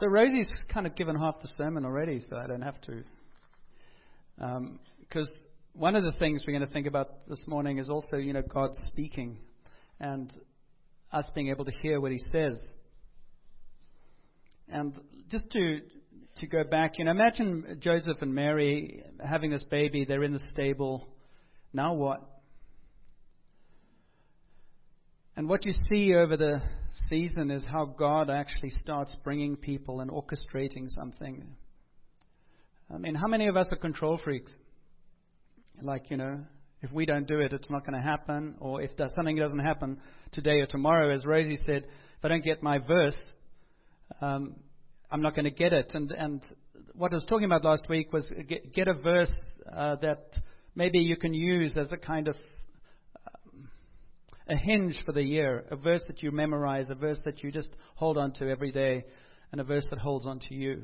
So Rosie's kind of given half the sermon already, so I don't have to. Because um, one of the things we're going to think about this morning is also, you know, God speaking and us being able to hear what He says. And just to to go back, you know, imagine Joseph and Mary having this baby. They're in the stable. Now what? And what you see over the season is how God actually starts bringing people and orchestrating something. I mean, how many of us are control freaks? Like, you know, if we don't do it, it's not going to happen. Or if something doesn't happen today or tomorrow, as Rosie said, if I don't get my verse, um, I'm not going to get it. And, and what I was talking about last week was get, get a verse uh, that maybe you can use as a kind of a hinge for the year, a verse that you memorize, a verse that you just hold on to every day, and a verse that holds on to you.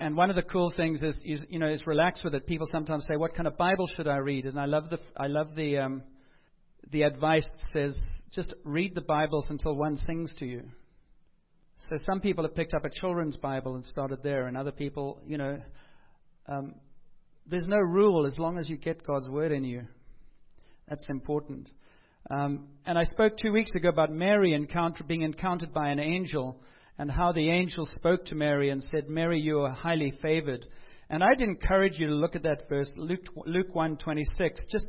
And one of the cool things is, is, you know, is relax with it. People sometimes say, "What kind of Bible should I read?" And I love the, I love the, um, the advice that says, "Just read the Bibles until one sings to you." So some people have picked up a children's Bible and started there, and other people, you know, um, there's no rule as long as you get God's word in you. That's important. Um, and I spoke two weeks ago about Mary encounter, being encountered by an angel and how the angel spoke to Mary and said, Mary, you are highly favored. And I'd encourage you to look at that verse, Luke, Luke 1:26. Just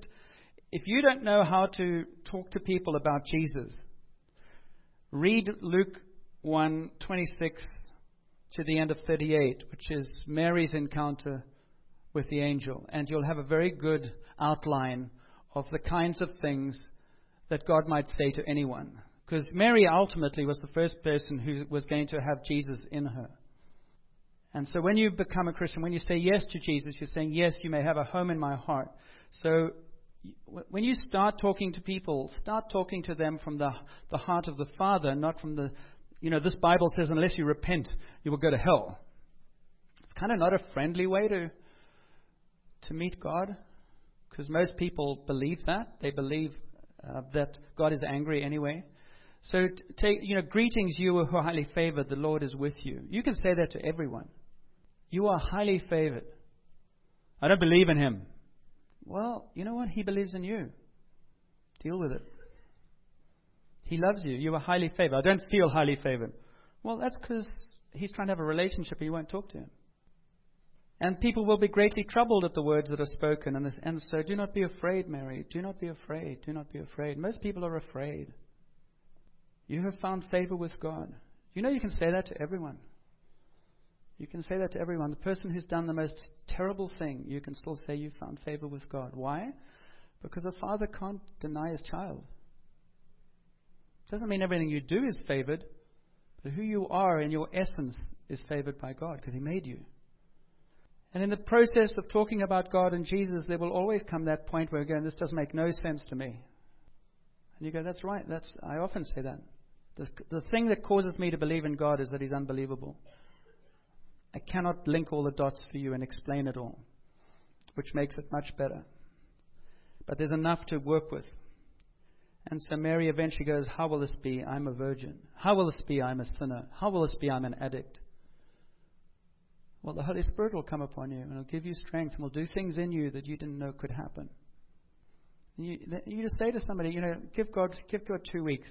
if you don't know how to talk to people about Jesus, read Luke 1:26 to the end of 38, which is Mary's encounter with the angel, and you'll have a very good outline of the kinds of things that God might say to anyone. Because Mary ultimately was the first person who was going to have Jesus in her. And so when you become a Christian, when you say yes to Jesus, you're saying, Yes, you may have a home in my heart. So when you start talking to people, start talking to them from the, the heart of the Father, not from the, you know, this Bible says, unless you repent, you will go to hell. It's kind of not a friendly way to, to meet God, because most people believe that. They believe uh, that God is angry anyway. So, take, you know, greetings, you who are highly favored, the Lord is with you. You can say that to everyone. You are highly favored. I don't believe in him. Well, you know what? He believes in you. Deal with it. He loves you. You are highly favored. I don't feel highly favored. Well, that's because he's trying to have a relationship and you won't talk to him. And people will be greatly troubled at the words that are spoken. And, and so do not be afraid, Mary. Do not be afraid. Do not be afraid. Most people are afraid. You have found favor with God. You know you can say that to everyone. You can say that to everyone. The person who's done the most terrible thing, you can still say you found favor with God. Why? Because a father can't deny his child. It doesn't mean everything you do is favored, but who you are in your essence is favored by God because he made you. And in the process of talking about God and Jesus, there will always come that point where we go, this doesn't make no sense to me. And you go, that's right. That's, I often say that. The, the thing that causes me to believe in God is that He's unbelievable. I cannot link all the dots for you and explain it all, which makes it much better. But there's enough to work with. And so Mary eventually goes, How will this be? I'm a virgin. How will this be? I'm a sinner. How will this be? I'm an addict. Well, the Holy Spirit will come upon you and it'll give you strength and will do things in you that you didn't know could happen. You, you just say to somebody, you know, give God, give God two weeks.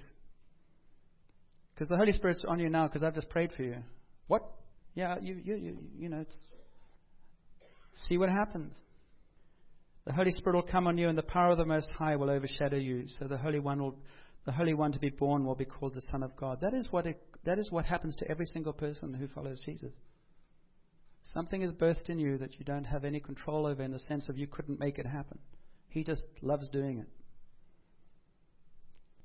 Because the Holy Spirit's on you now because I've just prayed for you. What? Yeah, you, you, you, you know, see what happens. The Holy Spirit will come on you and the power of the Most High will overshadow you. So the Holy One will, the Holy One to be born will be called the Son of God. That is what it, that is what happens to every single person who follows Jesus. Something is birthed in you that you don't have any control over in the sense of you couldn't make it happen. He just loves doing it.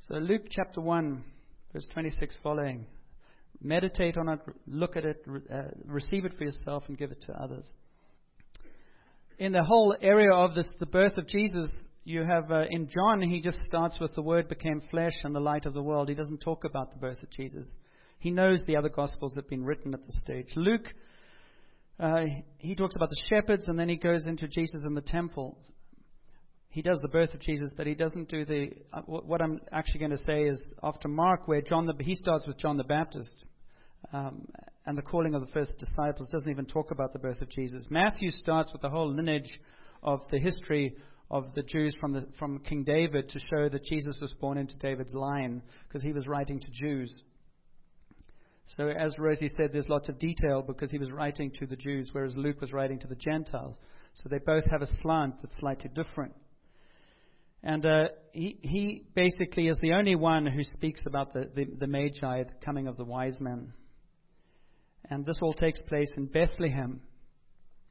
So, Luke chapter 1, verse 26 following. Meditate on it, look at it, uh, receive it for yourself, and give it to others. In the whole area of this, the birth of Jesus, you have uh, in John, he just starts with the Word became flesh and the light of the world. He doesn't talk about the birth of Jesus. He knows the other Gospels have been written at this stage. Luke uh, he talks about the shepherds and then he goes into Jesus in the temple. He does the birth of Jesus, but he doesn't do the. Uh, what I'm actually going to say is after Mark, where John the he starts with John the Baptist, um, and the calling of the first disciples doesn't even talk about the birth of Jesus. Matthew starts with the whole lineage of the history of the Jews from, the, from King David to show that Jesus was born into David's line because he was writing to Jews. So, as Rosie said, there's lots of detail because he was writing to the Jews, whereas Luke was writing to the Gentiles. So, they both have a slant that's slightly different. And uh, he, he basically is the only one who speaks about the, the, the Magi, the coming of the wise men. And this all takes place in Bethlehem.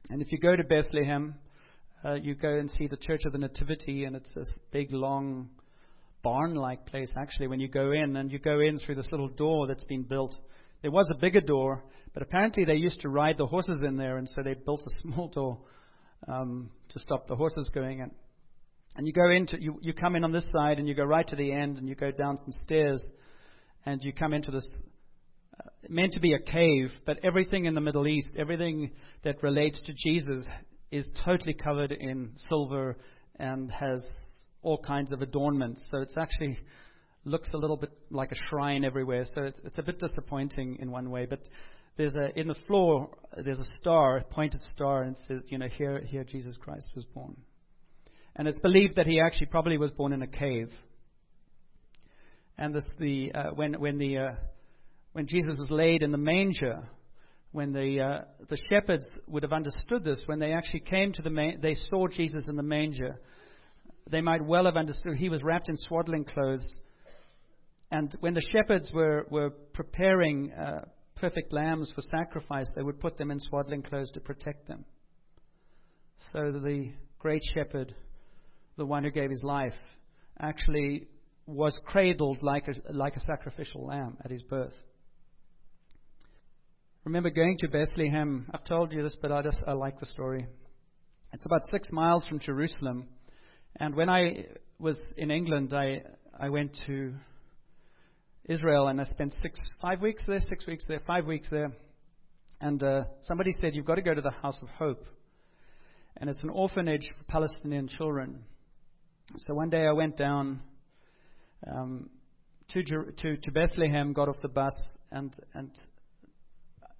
And if you go to Bethlehem, uh, you go and see the Church of the Nativity, and it's this big, long, barn like place, actually, when you go in. And you go in through this little door that's been built. There was a bigger door, but apparently they used to ride the horses in there, and so they built a small door um, to stop the horses going in. And you go into, you, you come in on this side, and you go right to the end, and you go down some stairs, and you come into this uh, meant to be a cave, but everything in the Middle East, everything that relates to Jesus, is totally covered in silver and has all kinds of adornments. So it's actually looks a little bit like a shrine everywhere. So it's, it's a bit disappointing in one way. But there's a in the floor there's a star, a pointed star, and it says, you know, here here Jesus Christ was born. And it's believed that he actually probably was born in a cave. And this the uh, when when the uh, when Jesus was laid in the manger, when the uh, the shepherds would have understood this, when they actually came to the ma- they saw Jesus in the manger, they might well have understood he was wrapped in swaddling clothes. And when the shepherds were were preparing uh, perfect lambs for sacrifice, they would put them in swaddling clothes to protect them. So the great shepherd, the one who gave his life, actually was cradled like a, like a sacrificial lamb at his birth remember going to Bethlehem. I've told you this, but I just I like the story. It's about six miles from Jerusalem, and when I was in England, I I went to Israel and I spent six five weeks there, six weeks there, five weeks there, and uh, somebody said you've got to go to the House of Hope, and it's an orphanage for Palestinian children. So one day I went down. Um, to, to, to Bethlehem, got off the bus, and, and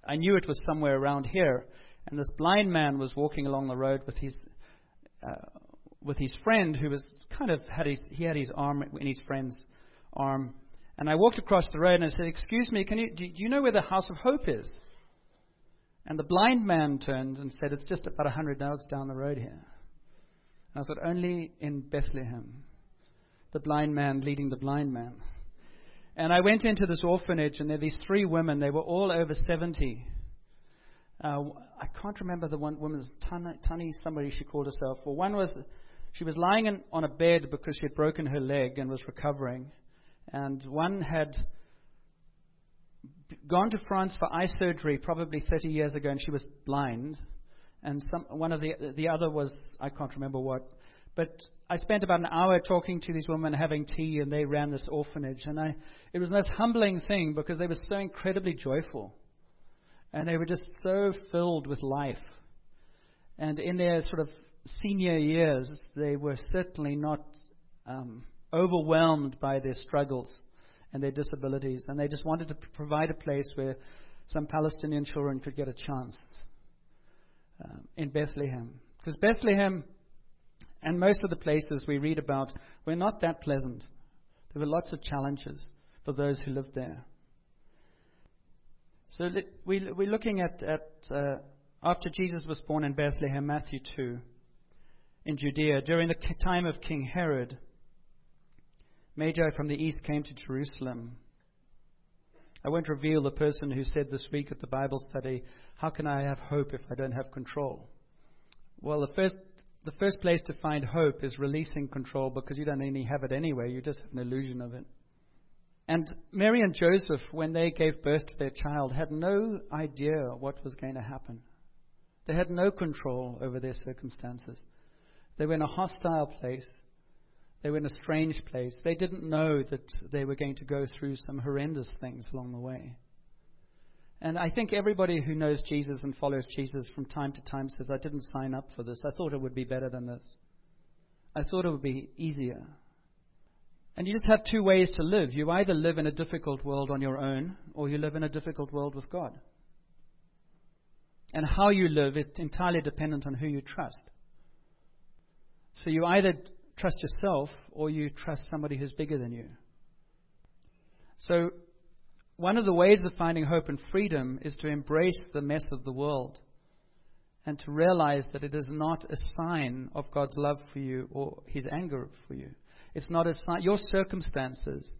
I knew it was somewhere around here. And this blind man was walking along the road with his uh, with his friend, who was kind of had his he had his arm in his friend's arm. And I walked across the road and I said, "Excuse me, can you do, you know where the House of Hope is?" And the blind man turned and said, "It's just about a hundred yards down the road here." And I said, "Only in Bethlehem." The blind man leading the blind man. And I went into this orphanage, and there were these three women. They were all over 70. Uh, I can't remember the one woman's Tunny, somebody she called herself. Well, one was she was lying in, on a bed because she had broken her leg and was recovering, and one had gone to France for eye surgery probably 30 years ago, and she was blind. And some, one of the the other was I can't remember what, but I spent about an hour talking to these women, having tea, and they ran this orphanage. And I, it was the most humbling thing because they were so incredibly joyful. And they were just so filled with life. And in their sort of senior years, they were certainly not um, overwhelmed by their struggles and their disabilities. And they just wanted to provide a place where some Palestinian children could get a chance um, in Bethlehem. Because Bethlehem and most of the places we read about were not that pleasant. There were lots of challenges for those who lived there. So we, are looking at, at uh, after Jesus was born in Bethlehem, Matthew 2, in Judea, during the time of King Herod, Magi from the east came to Jerusalem. I won't reveal the person who said this week at the Bible study, How can I have hope if I don't have control? Well, the first the first place to find hope is releasing control because you don't really have it anyway. You just have an illusion of it. And Mary and Joseph, when they gave birth to their child, had no idea what was going to happen. They had no control over their circumstances. They were in a hostile place. They were in a strange place. They didn't know that they were going to go through some horrendous things along the way. And I think everybody who knows Jesus and follows Jesus from time to time says, I didn't sign up for this. I thought it would be better than this. I thought it would be easier. And you just have two ways to live. You either live in a difficult world on your own, or you live in a difficult world with God. And how you live is entirely dependent on who you trust. So you either trust yourself or you trust somebody who's bigger than you. So, one of the ways of finding hope and freedom is to embrace the mess of the world and to realize that it is not a sign of God's love for you or his anger for you. It's not a sign, your circumstances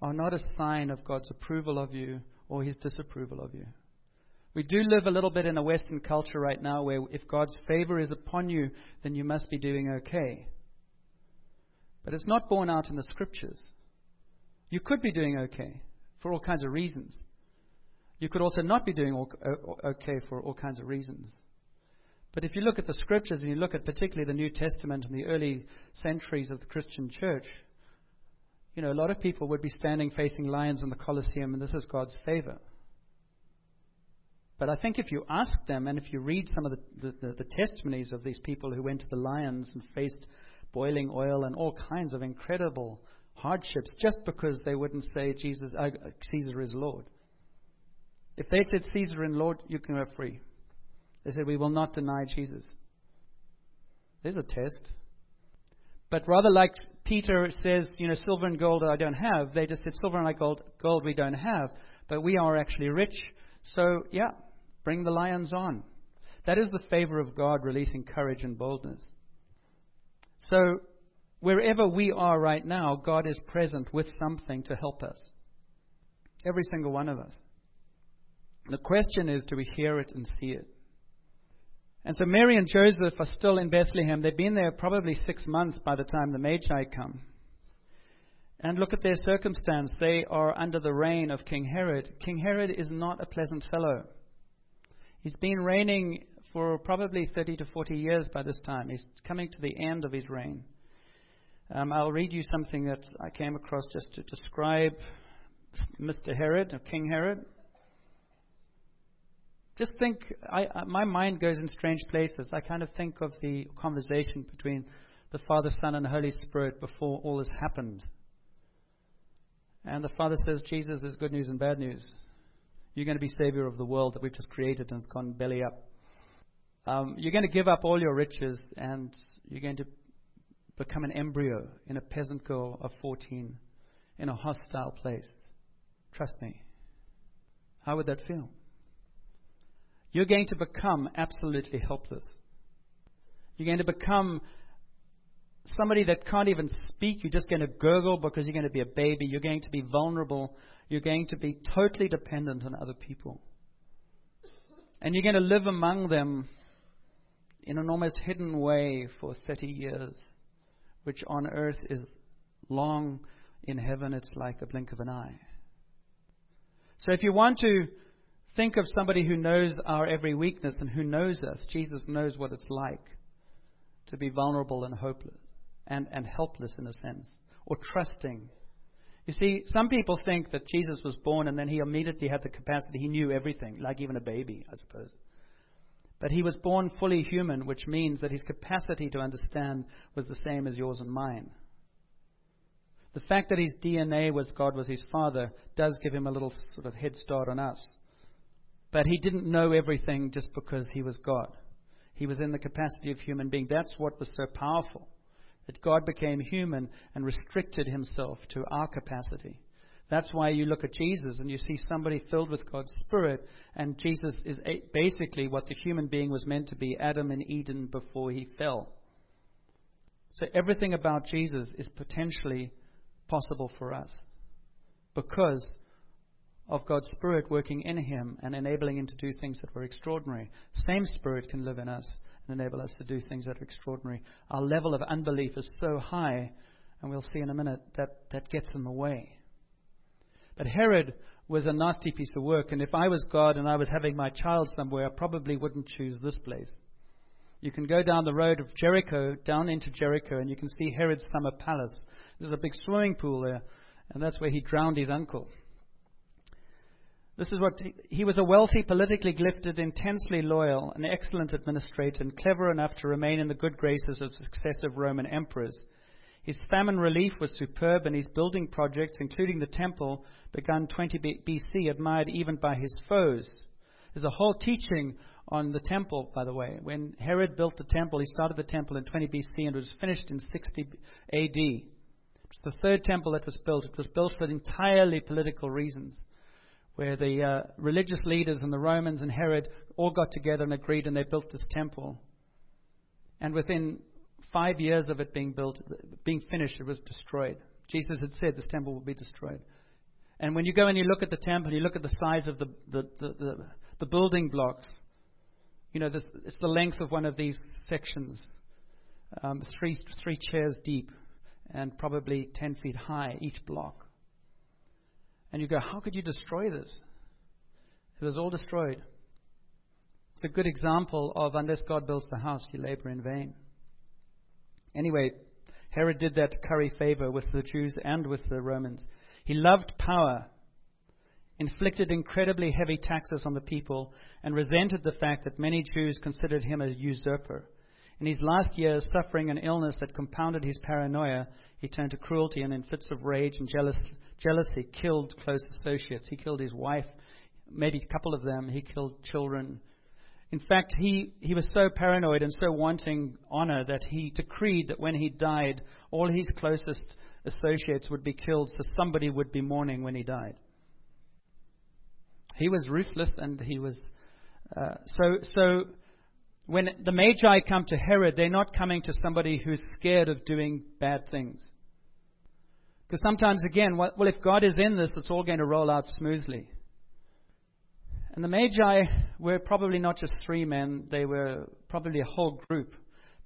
are not a sign of God's approval of you or his disapproval of you. We do live a little bit in a Western culture right now where if God's favor is upon you, then you must be doing okay. But it's not borne out in the scriptures. You could be doing okay for all kinds of reasons. You could also not be doing okay for all kinds of reasons. But if you look at the scriptures and you look at particularly the New Testament and the early centuries of the Christian church, you know, a lot of people would be standing facing lions in the Colosseum, and this is God's favor. But I think if you ask them, and if you read some of the, the, the, testimonies of these people who went to the lions and faced boiling oil and all kinds of incredible hardships just because they wouldn't say Jesus, uh, Caesar is Lord. If they said Caesar and Lord, you can go free. They said, We will not deny Jesus. There's a test. But rather like Peter says, you know, silver and gold I don't have, they just said, silver and gold, gold we don't have, but we are actually rich. So, yeah, bring the lions on. That is the favor of God releasing courage and boldness. So, wherever we are right now, God is present with something to help us. Every single one of us. The question is do we hear it and see it? And so Mary and Joseph are still in Bethlehem. They've been there probably six months by the time the Magi come. And look at their circumstance. They are under the reign of King Herod. King Herod is not a pleasant fellow. He's been reigning for probably 30 to 40 years by this time. He's coming to the end of his reign. Um, I'll read you something that I came across just to describe Mr. Herod, or King Herod. Just think, I, my mind goes in strange places. I kind of think of the conversation between the Father, Son, and the Holy Spirit before all this happened. And the Father says, Jesus is good news and bad news. You're going to be Savior of the world that we've just created and it's gone belly up. Um, you're going to give up all your riches and you're going to become an embryo in a peasant girl of 14 in a hostile place. Trust me. How would that feel? You're going to become absolutely helpless. You're going to become somebody that can't even speak. You're just going to gurgle because you're going to be a baby. You're going to be vulnerable. You're going to be totally dependent on other people. And you're going to live among them in an almost hidden way for 30 years, which on earth is long. In heaven, it's like a blink of an eye. So if you want to think of somebody who knows our every weakness and who knows us. Jesus knows what it's like to be vulnerable and hopeless and, and helpless in a sense, or trusting. You see, some people think that Jesus was born and then he immediately had the capacity, he knew everything, like even a baby, I suppose. But he was born fully human, which means that his capacity to understand was the same as yours and mine. The fact that his DNA was God was his father does give him a little sort of head start on us. But he didn't know everything just because he was God. He was in the capacity of human being. That's what was so powerful. That God became human and restricted himself to our capacity. That's why you look at Jesus and you see somebody filled with God's Spirit, and Jesus is basically what the human being was meant to be Adam in Eden before he fell. So everything about Jesus is potentially possible for us because of God's Spirit working in him and enabling him to do things that were extraordinary. Same Spirit can live in us and enable us to do things that are extraordinary. Our level of unbelief is so high, and we'll see in a minute, that that gets in the way. But Herod was a nasty piece of work, and if I was God and I was having my child somewhere, I probably wouldn't choose this place. You can go down the road of Jericho, down into Jericho, and you can see Herod's summer palace. There's a big swimming pool there, and that's where he drowned his uncle. This is what he, was a wealthy, politically gifted, intensely loyal, an excellent administrator, and clever enough to remain in the good graces of successive Roman emperors. His famine relief was superb, and his building projects, including the temple, begun 20 BC, admired even by his foes. There's a whole teaching on the temple, by the way. When Herod built the temple, he started the temple in 20 BC and was finished in 60 AD. It's the third temple that was built. It was built for entirely political reasons, where the uh, religious leaders and the Romans and Herod all got together and agreed, and they built this temple. And within five years of it being built, being finished, it was destroyed. Jesus had said this temple will be destroyed. And when you go and you look at the temple, you look at the size of the, the, the, the, the building blocks. You know, this, it's the length of one of these sections, um, three, three chairs deep and probably 10 feet high, each block. And you go, how could you destroy this? It was all destroyed. It's a good example of unless God builds the house, you labor in vain. Anyway, Herod did that to curry favor with the Jews and with the Romans. He loved power, inflicted incredibly heavy taxes on the people, and resented the fact that many Jews considered him a usurper. In his last years, suffering an illness that compounded his paranoia, he turned to cruelty and, in fits of rage and jealous, jealousy, killed close associates. He killed his wife, maybe a couple of them. He killed children. In fact, he, he was so paranoid and so wanting honor that he decreed that when he died, all his closest associates would be killed, so somebody would be mourning when he died. He was ruthless and he was. Uh, so, so when the Magi come to Herod, they're not coming to somebody who's scared of doing bad things. Because sometimes, again, well, if God is in this, it's all going to roll out smoothly. And the Magi were probably not just three men, they were probably a whole group.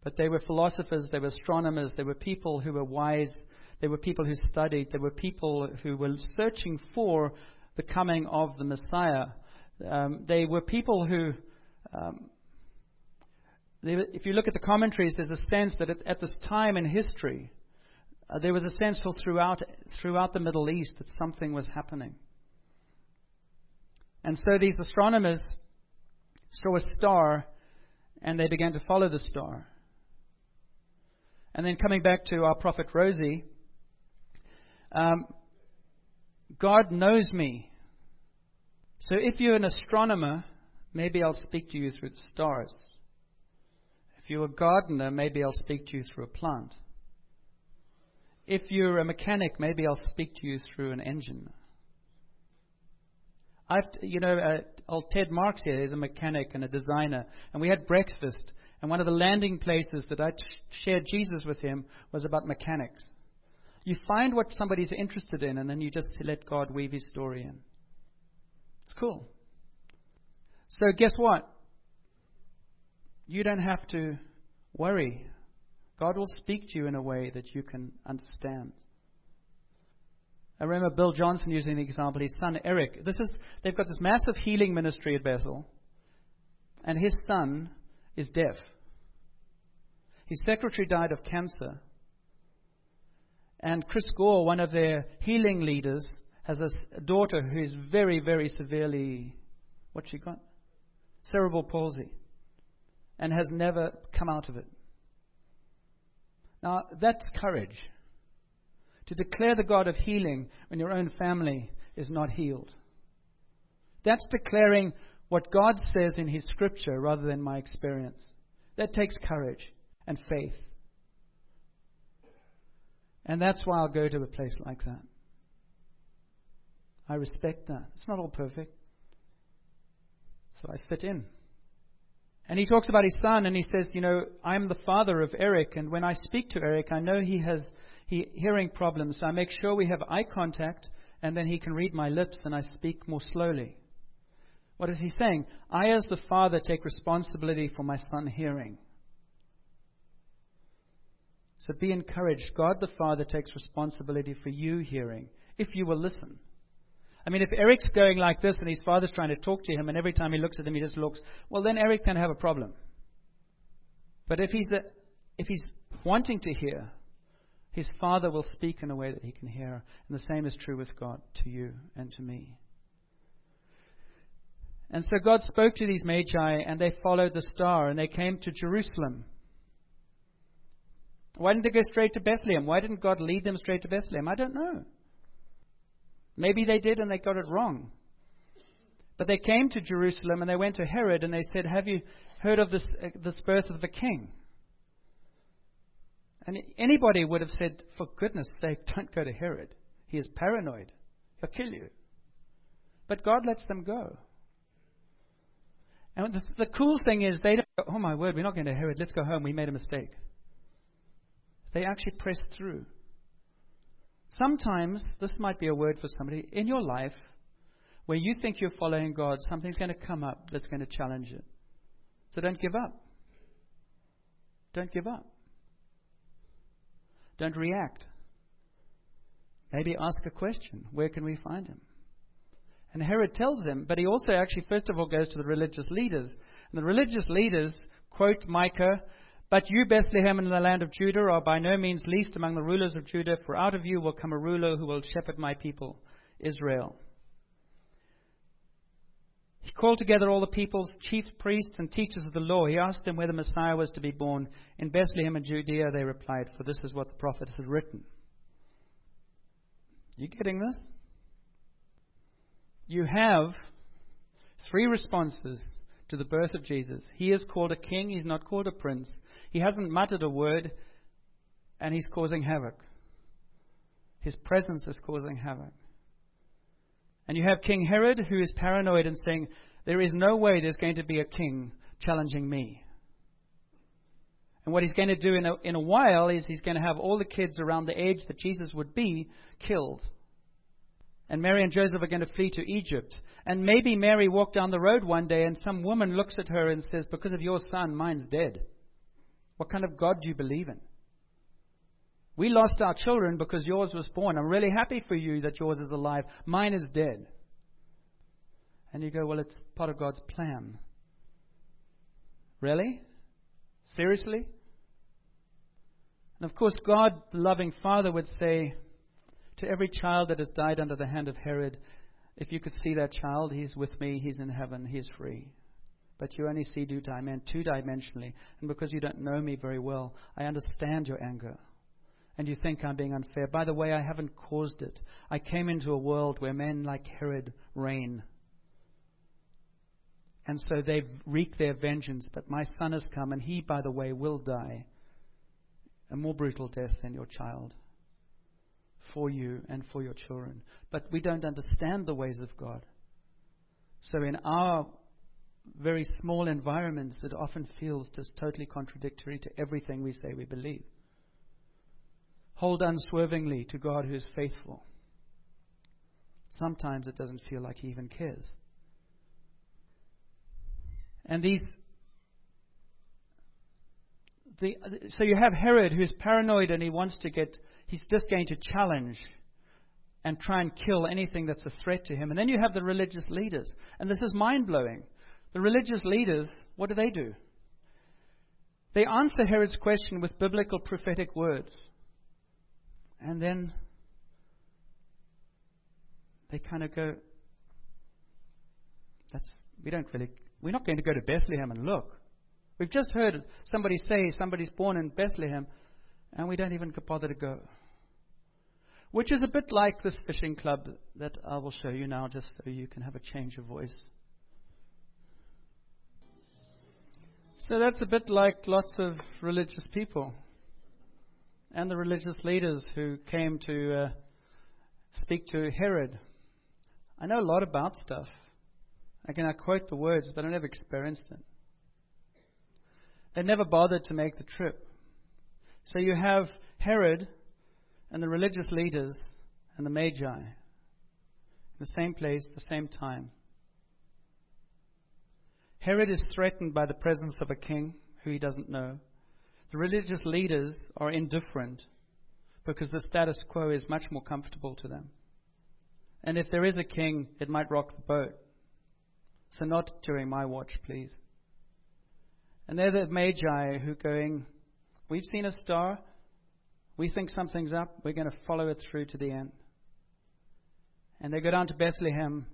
But they were philosophers, they were astronomers, they were people who were wise, they were people who studied, they were people who were searching for the coming of the Messiah. Um, they were people who um, if you look at the commentaries, there's a sense that at, at this time in history, uh, there was a sense throughout, throughout the Middle East that something was happening. And so these astronomers saw a star and they began to follow the star. And then coming back to our prophet Rosie, um, God knows me. So if you're an astronomer, maybe I'll speak to you through the stars. If you're a gardener, maybe I'll speak to you through a plant. If you're a mechanic, maybe I'll speak to you through an engine. I've, you know, uh, old Ted Marks here is a mechanic and a designer, and we had breakfast. And one of the landing places that I shared Jesus with him was about mechanics. You find what somebody's interested in, and then you just let God weave his story in. It's cool. So, guess what? You don't have to worry. God will speak to you in a way that you can understand. I remember Bill Johnson using the example. His son Eric. This is they've got this massive healing ministry at Bethel, and his son is deaf. His secretary died of cancer, and Chris Gore, one of their healing leaders, has a daughter who is very, very severely, what's she got cerebral palsy and has never come out of it. Now, that's courage. To declare the God of healing when your own family is not healed. That's declaring what God says in His Scripture rather than my experience. That takes courage and faith. And that's why I'll go to a place like that. I respect that. It's not all perfect. So I fit in. And he talks about his son and he says, You know, I'm the father of Eric, and when I speak to Eric, I know he has he, hearing problems, so I make sure we have eye contact, and then he can read my lips and I speak more slowly. What is he saying? I, as the father, take responsibility for my son hearing. So be encouraged. God the Father takes responsibility for you hearing, if you will listen. I mean, if Eric's going like this and his father's trying to talk to him, and every time he looks at him, he just looks, well, then Eric can have a problem. But if he's, a, if he's wanting to hear, his father will speak in a way that he can hear. And the same is true with God, to you and to me. And so God spoke to these magi, and they followed the star, and they came to Jerusalem. Why didn't they go straight to Bethlehem? Why didn't God lead them straight to Bethlehem? I don't know. Maybe they did and they got it wrong. But they came to Jerusalem and they went to Herod and they said, Have you heard of this, uh, this birth of the king? And anybody would have said, For goodness sake, don't go to Herod. He is paranoid. He'll kill you. But God lets them go. And the, the cool thing is, they don't go, Oh my word, we're not going to Herod. Let's go home. We made a mistake. They actually press through. Sometimes, this might be a word for somebody, in your life, where you think you're following God, something's going to come up that's going to challenge it. So don't give up. Don't give up. Don't react. Maybe ask a question Where can we find him? And Herod tells them, but he also actually, first of all, goes to the religious leaders. And the religious leaders quote Micah But you, Bethlehem, in the land of Judah, are by no means least among the rulers of Judah, for out of you will come a ruler who will shepherd my people, Israel. He called together all the people's chief priests and teachers of the law. He asked them where the Messiah was to be born. In Bethlehem in Judea, they replied, for this is what the prophets had written. You getting this? You have three responses to the birth of Jesus. He is called a king, he's not called a prince. He hasn't muttered a word, and he's causing havoc. His presence is causing havoc. And you have King Herod who is paranoid and saying, There is no way there's going to be a king challenging me. And what he's going to do in a, in a while is he's going to have all the kids around the age that Jesus would be killed. And Mary and Joseph are going to flee to Egypt. And maybe Mary walked down the road one day and some woman looks at her and says, Because of your son, mine's dead. What kind of God do you believe in? We lost our children because yours was born. I'm really happy for you that yours is alive. Mine is dead. And you go, well, it's part of God's plan. Really? Seriously? And of course, God, the loving Father, would say to every child that has died under the hand of Herod, if you could see that child, he's with me, he's in heaven, he's free. But you only see two dimensionally. And because you don't know me very well, I understand your anger and you think I'm being unfair. By the way, I haven't caused it. I came into a world where men like Herod reign. And so they wreak their vengeance. But my son has come, and he, by the way, will die a more brutal death than your child for you and for your children. But we don't understand the ways of God. So in our very small environments, it often feels just totally contradictory to everything we say we believe. Hold unswervingly to God who is faithful. Sometimes it doesn't feel like He even cares. And these. The, so you have Herod who's paranoid and he wants to get. He's just going to challenge and try and kill anything that's a threat to him. And then you have the religious leaders. And this is mind blowing. The religious leaders, what do they do? They answer Herod's question with biblical prophetic words. And then they kind of go, that's, we don't really, we're not going to go to Bethlehem and look. We've just heard somebody say somebody's born in Bethlehem, and we don't even bother to go. Which is a bit like this fishing club that I will show you now, just so you can have a change of voice. So that's a bit like lots of religious people and the religious leaders who came to uh, speak to Herod. I know a lot about stuff. I can quote the words, but I never experienced it. They never bothered to make the trip. So you have Herod and the religious leaders and the Magi in the same place, the same time. Herod is threatened by the presence of a king who he doesn't know. The religious leaders are indifferent because the status quo is much more comfortable to them. And if there is a king, it might rock the boat. So not during my watch, please. And they're the magi who are going, we've seen a star, we think something's up, we're going to follow it through to the end. And they go down to Bethlehem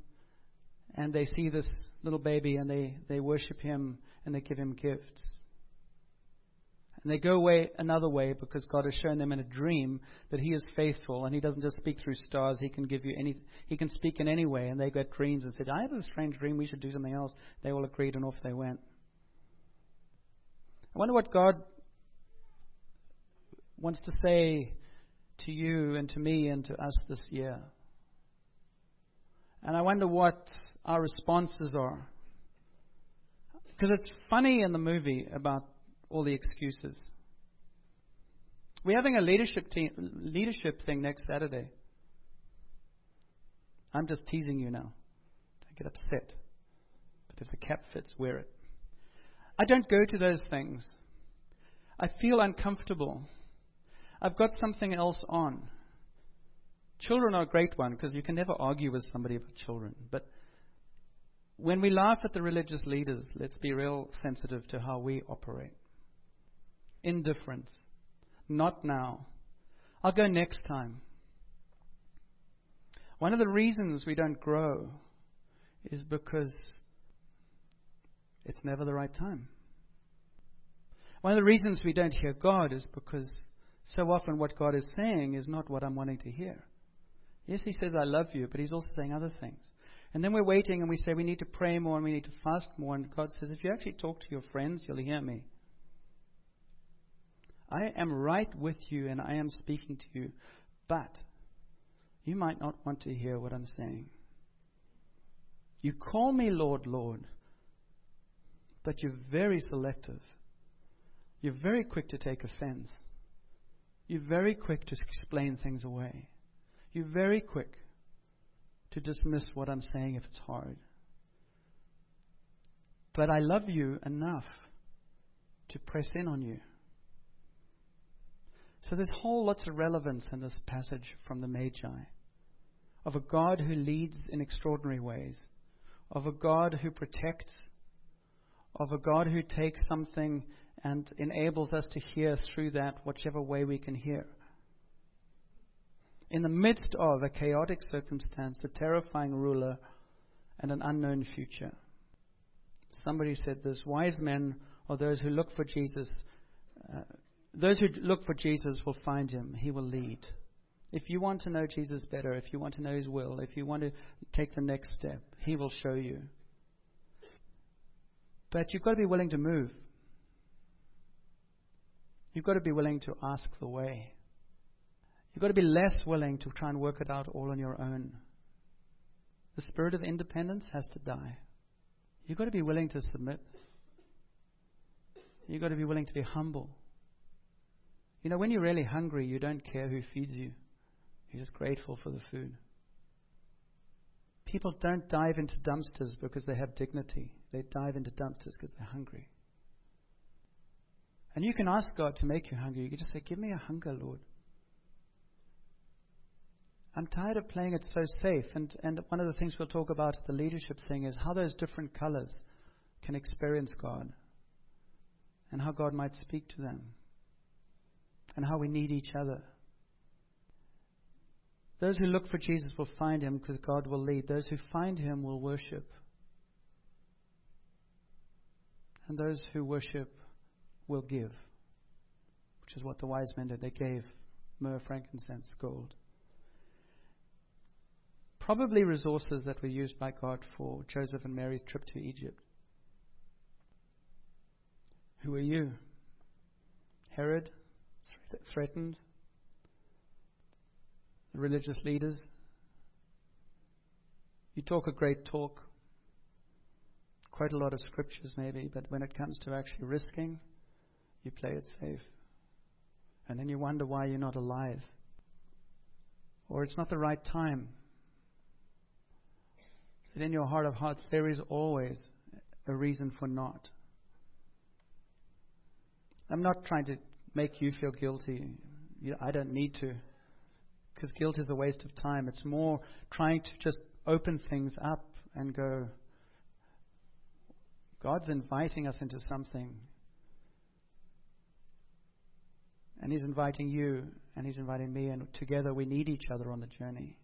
and they see this little baby and they, they worship him and they give him gifts. And they go away another way because God has shown them in a dream that He is faithful and He doesn't just speak through stars. He can give you any, He can speak in any way. And they got dreams and said, I had a strange dream. We should do something else. They all agreed and off they went. I wonder what God wants to say to you and to me and to us this year. And I wonder what our responses are. Because it's funny in the movie about all the excuses. We're having a leadership team, leadership thing next Saturday. I'm just teasing you now. Don't get upset. But if the cap fits, wear it. I don't go to those things. I feel uncomfortable. I've got something else on. Children are a great one because you can never argue with somebody about children. But when we laugh at the religious leaders, let's be real sensitive to how we operate. Indifference. Not now. I'll go next time. One of the reasons we don't grow is because it's never the right time. One of the reasons we don't hear God is because so often what God is saying is not what I'm wanting to hear. Yes, He says, I love you, but He's also saying other things. And then we're waiting and we say we need to pray more and we need to fast more. And God says, if you actually talk to your friends, you'll hear me. I am right with you and I am speaking to you, but you might not want to hear what I'm saying. You call me Lord, Lord, but you're very selective. You're very quick to take offense. You're very quick to explain things away. You're very quick to dismiss what I'm saying if it's hard. But I love you enough to press in on you. So there's whole lots of relevance in this passage from the Magi of a God who leads in extraordinary ways, of a God who protects, of a God who takes something and enables us to hear through that whichever way we can hear. In the midst of a chaotic circumstance, a terrifying ruler, and an unknown future. Somebody said this wise men are those who look for Jesus. Uh, those who look for Jesus will find him. He will lead. If you want to know Jesus better, if you want to know his will, if you want to take the next step, he will show you. But you've got to be willing to move. You've got to be willing to ask the way. You've got to be less willing to try and work it out all on your own. The spirit of independence has to die. You've got to be willing to submit. You've got to be willing to be humble. You know, when you're really hungry, you don't care who feeds you. You're just grateful for the food. People don't dive into dumpsters because they have dignity. They dive into dumpsters because they're hungry. And you can ask God to make you hungry. You can just say, Give me a hunger, Lord. I'm tired of playing it so safe. And, and one of the things we'll talk about the leadership thing is how those different colors can experience God and how God might speak to them and how we need each other. Those who look for Jesus will find him because God will lead. Those who find him will worship. And those who worship will give, which is what the wise men did. They gave myrrh, frankincense, gold. Probably resources that were used by God for Joseph and Mary's trip to Egypt. Who are you? Herod, threatened. The religious leaders. You talk a great talk, quite a lot of scriptures maybe, but when it comes to actually risking, you play it safe. And then you wonder why you're not alive. Or it's not the right time. But in your heart of hearts, there is always a reason for not. I'm not trying to make you feel guilty. I don't need to. Because guilt is a waste of time. It's more trying to just open things up and go, God's inviting us into something and He's inviting you, and He's inviting me, and together we need each other on the journey.